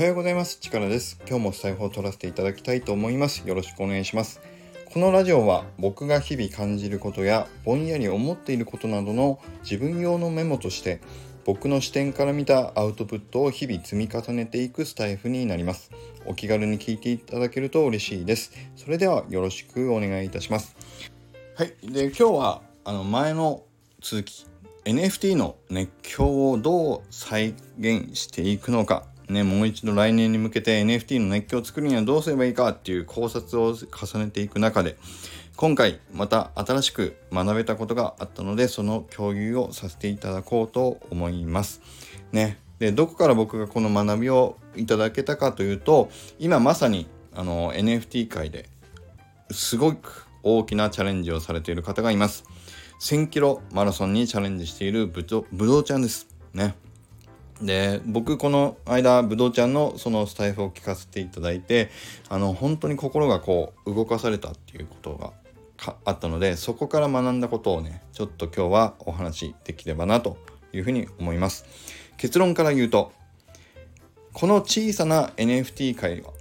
はようございます。チカラです。今日もスタイフを取らせていただきたいと思います。よろしくお願いします。このラジオは僕が日々感じることやぼんやり思っていることなどの自分用のメモとして僕の視点から見たアウトプットを日々積み重ねていくスタイフになります。お気軽に聞いていただけると嬉しいです。それではよろしくお願いいたします。はい。で、今日はあの前の続き NFT の熱狂をどう再現していくのかね、もう一度来年に向けて NFT の熱狂を作るにはどうすればいいかっていう考察を重ねていく中で今回また新しく学べたことがあったのでその共有をさせていただこうと思います。ね、でどこから僕がこの学びをいただけたかというと今まさにあの NFT 界ですごく大きなチャレンジをされている方がいます。1000キロマラソンにチャレンジしているぶどぶどうちゃんです。ね。で僕この間ぶどうちゃんのそのスタイフを聞かせていただいてあの本当に心がこう動かされたっていうことがあったのでそこから学んだことをねちょっと今日はお話できればなというふうに思います。結論から言うとこの小さな NFT 界は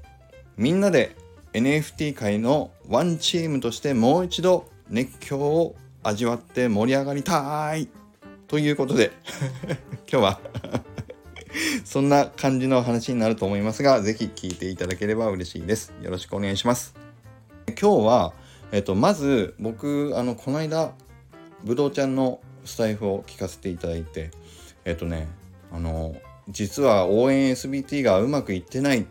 みんなで NFT 界のワンチームとしてもう一度熱狂を味わって盛り上がりたいということで 今日はそんな感じの話になると思いますが、ぜひ聞いていただければ嬉しいです。よろしくお願いします。今日は、えっと、まず僕、あの、この間、ぶどうちゃんのスタイフを聞かせていただいて、えっとね、あの、実は応援 SBT がうまくいってない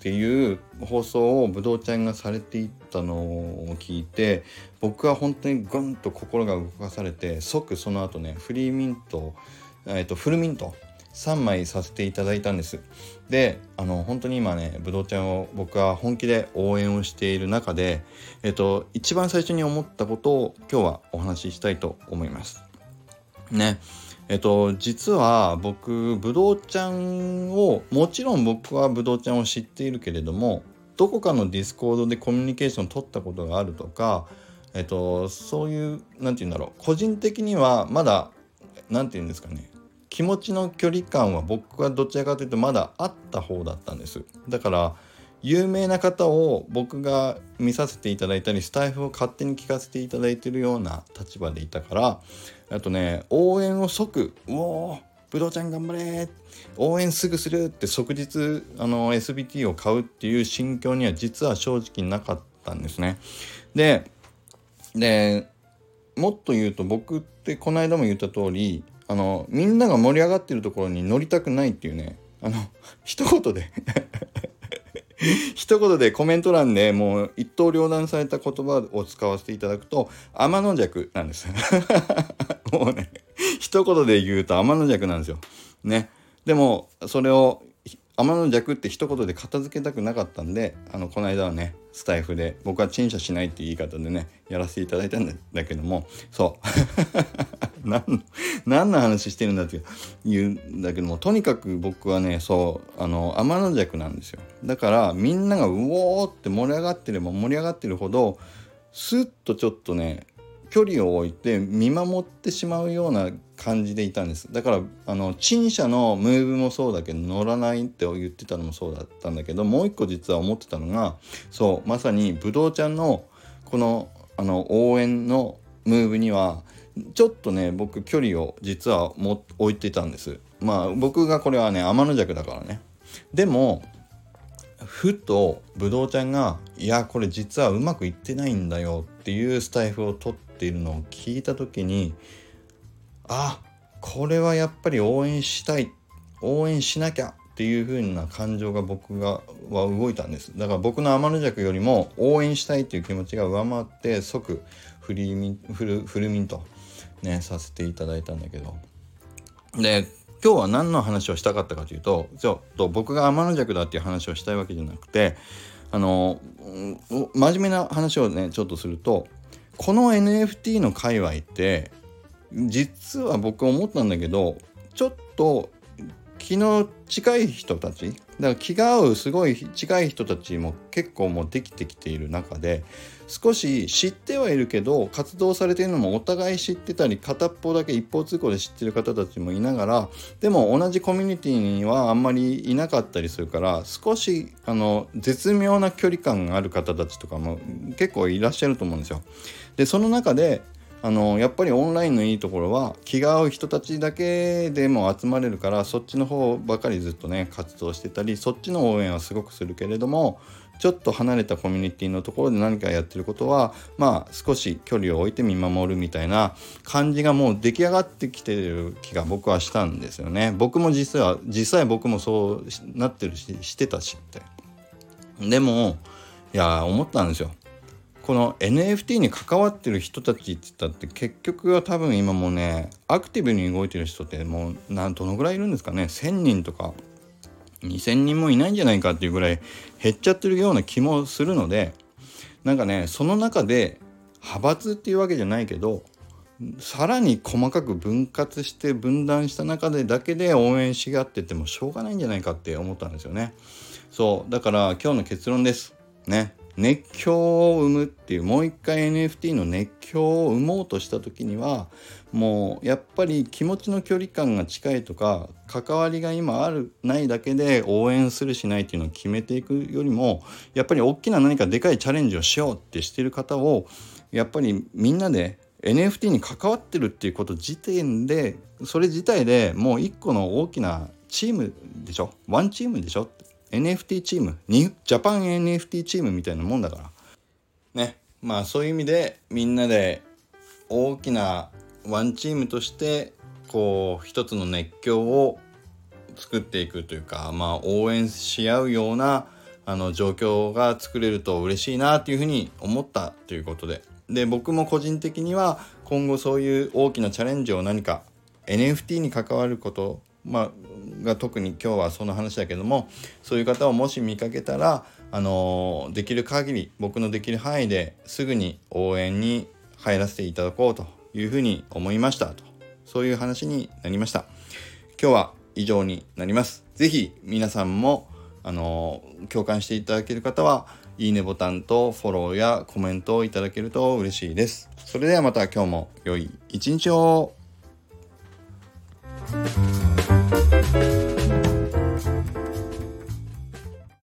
っていう放送をぶどうちゃんがされていったのを聞いて僕は本当にグンと心が動かされて即その後ねフリーミント、えっと、フルミント3枚させていただいたんです。であの本当に今ねぶどうちゃんを僕は本気で応援をしている中でえっと一番最初に思ったことを今日はお話ししたいと思います。ね。えっと実は僕ぶどうちゃんをもちろん僕はぶどうちゃんを知っているけれどもどこかのディスコードでコミュニケーション取ったことがあるとかえっとそういう何て言うんだろう。個人的にはまだ何て言うんですかね。気持ちの距離感は僕はどちらかというとまだあった方だったんですだから有名な方を僕が見させていただいたりスタイフを勝手に聞かせていただいてるような立場でいたからあとね応援を即「うおぶどうちゃん頑張れ!」応援すぐするって即日あの SBT を買うっていう心境には実は正直なかったんですね。ででもっと言うと僕ってこの間も言った通りあのみんなが盛り上がってるところに乗りたくないっていうねあの 一言で 一言でコメント欄でもう一刀両断された言葉を使わせていただくと天の弱なんです。もうね一言で言うと天の弱なんですよ。ね。でもそれを天の弱って一言で片付けたくなかったんであのこの間はねスタイフで僕は陳謝しないっていう言い方でねやらせていただいたんだけどもそう。何何の話してるんだって言うんだけどもとにかく僕はねそうあの天の弱なんですよ。だからみんながうおーって盛り上がってれば盛り上がってるほどスッとちょっとね距離を置いて見守ってしまうような感じでいたんです。だからあの陳謝のムーブもそうだけど乗らないって言ってたのもそうだったんだけどもう一個実は思ってたのがそうまさにぶどうちゃんのこのあの応援のムーブにはちょっとね僕距離を実はも置いてたんです。まあ僕がこれはね天の弱だからね。でもふとぶどうちゃんが「いやこれ実はうまくいってないんだよ」っていうスタイフを取ってているのを聞いた時にあこれはやっぱり応援したい応援しなきゃっていう風な感情が僕がは動いたんです。だから僕の天の弱よりも応援したいっていう気持ちが上回って即フリーミンフルフルミントねさせていただいたんだけど。で今日は何の話をしたかったかというとちょっと僕が天の弱だっていう話をしたいわけじゃなくてあの真面目な話をねちょっとするとこの NFT の界隈って実は僕思ったんだけどちょっと気の近い人たちだから気が合うすごい近い人たちも結構もうできてきている中で少し知ってはいるけど活動されているのもお互い知ってたり片っぽだけ一方通行で知ってる方たちもいながらでも同じコミュニティにはあんまりいなかったりするから少しあの絶妙な距離感がある方たちとかも結構いらっしゃると思うんですよ。でその中であのやっぱりオンラインのいいところは気が合う人たちだけでも集まれるからそっちの方ばかりずっとね活動してたりそっちの応援はすごくするけれどもちょっと離れたコミュニティのところで何かやってることはまあ少し距離を置いて見守るみたいな感じがもう出来上がってきてる気が僕はしたんですよね。僕も実は実際僕もそうなってるししてたしって。でもいや思ったんですよ。この NFT に関わってる人たちって言ったって結局は多分今もねアクティブに動いてる人ってもうなんどのぐらいいるんですかね？1,000人とか2,000人もいないんじゃないかっていうぐらい減っちゃってるような気もするのでなんかねその中で派閥っていうわけじゃないけどさらに細かく分割して分断した中でだけで応援しがっててもしょうがないんじゃないかって思ったんですよね。そうだから今日の結論です。ね熱狂を生むっていうもう一回 NFT の熱狂を生もうとした時にはもうやっぱり気持ちの距離感が近いとか関わりが今あるないだけで応援するしないっていうのを決めていくよりもやっぱり大きな何かでかいチャレンジをしようってしてる方をやっぱりみんなで NFT に関わってるっていうこと時点でそれ自体でもう一個の大きなチームでしょ？ワンチームでしょ？NFT チームにジャパン NFT チームみたいなもんだから。ね。まあそういう意味でみんなで大きなワンチームとしてこう一つの熱狂を作っていくというかまあ応援し合うようなあの状況が作れると嬉しいなっていうふうに思ったということで。で僕も個人的には今後そういう大きなチャレンジを何か NFT に関わることまあが特に今日はその話だけどもそういう方をもし見かけたらあのできる限り僕のできる範囲ですぐに応援に入らせていただこうというふうに思いましたと。そういう話になりました。今日は以上になります。是非皆さんもあの共感していただける方はいいねボタンとフォローやコメントをいただけると嬉しいです。それではまた今日も良い一日を。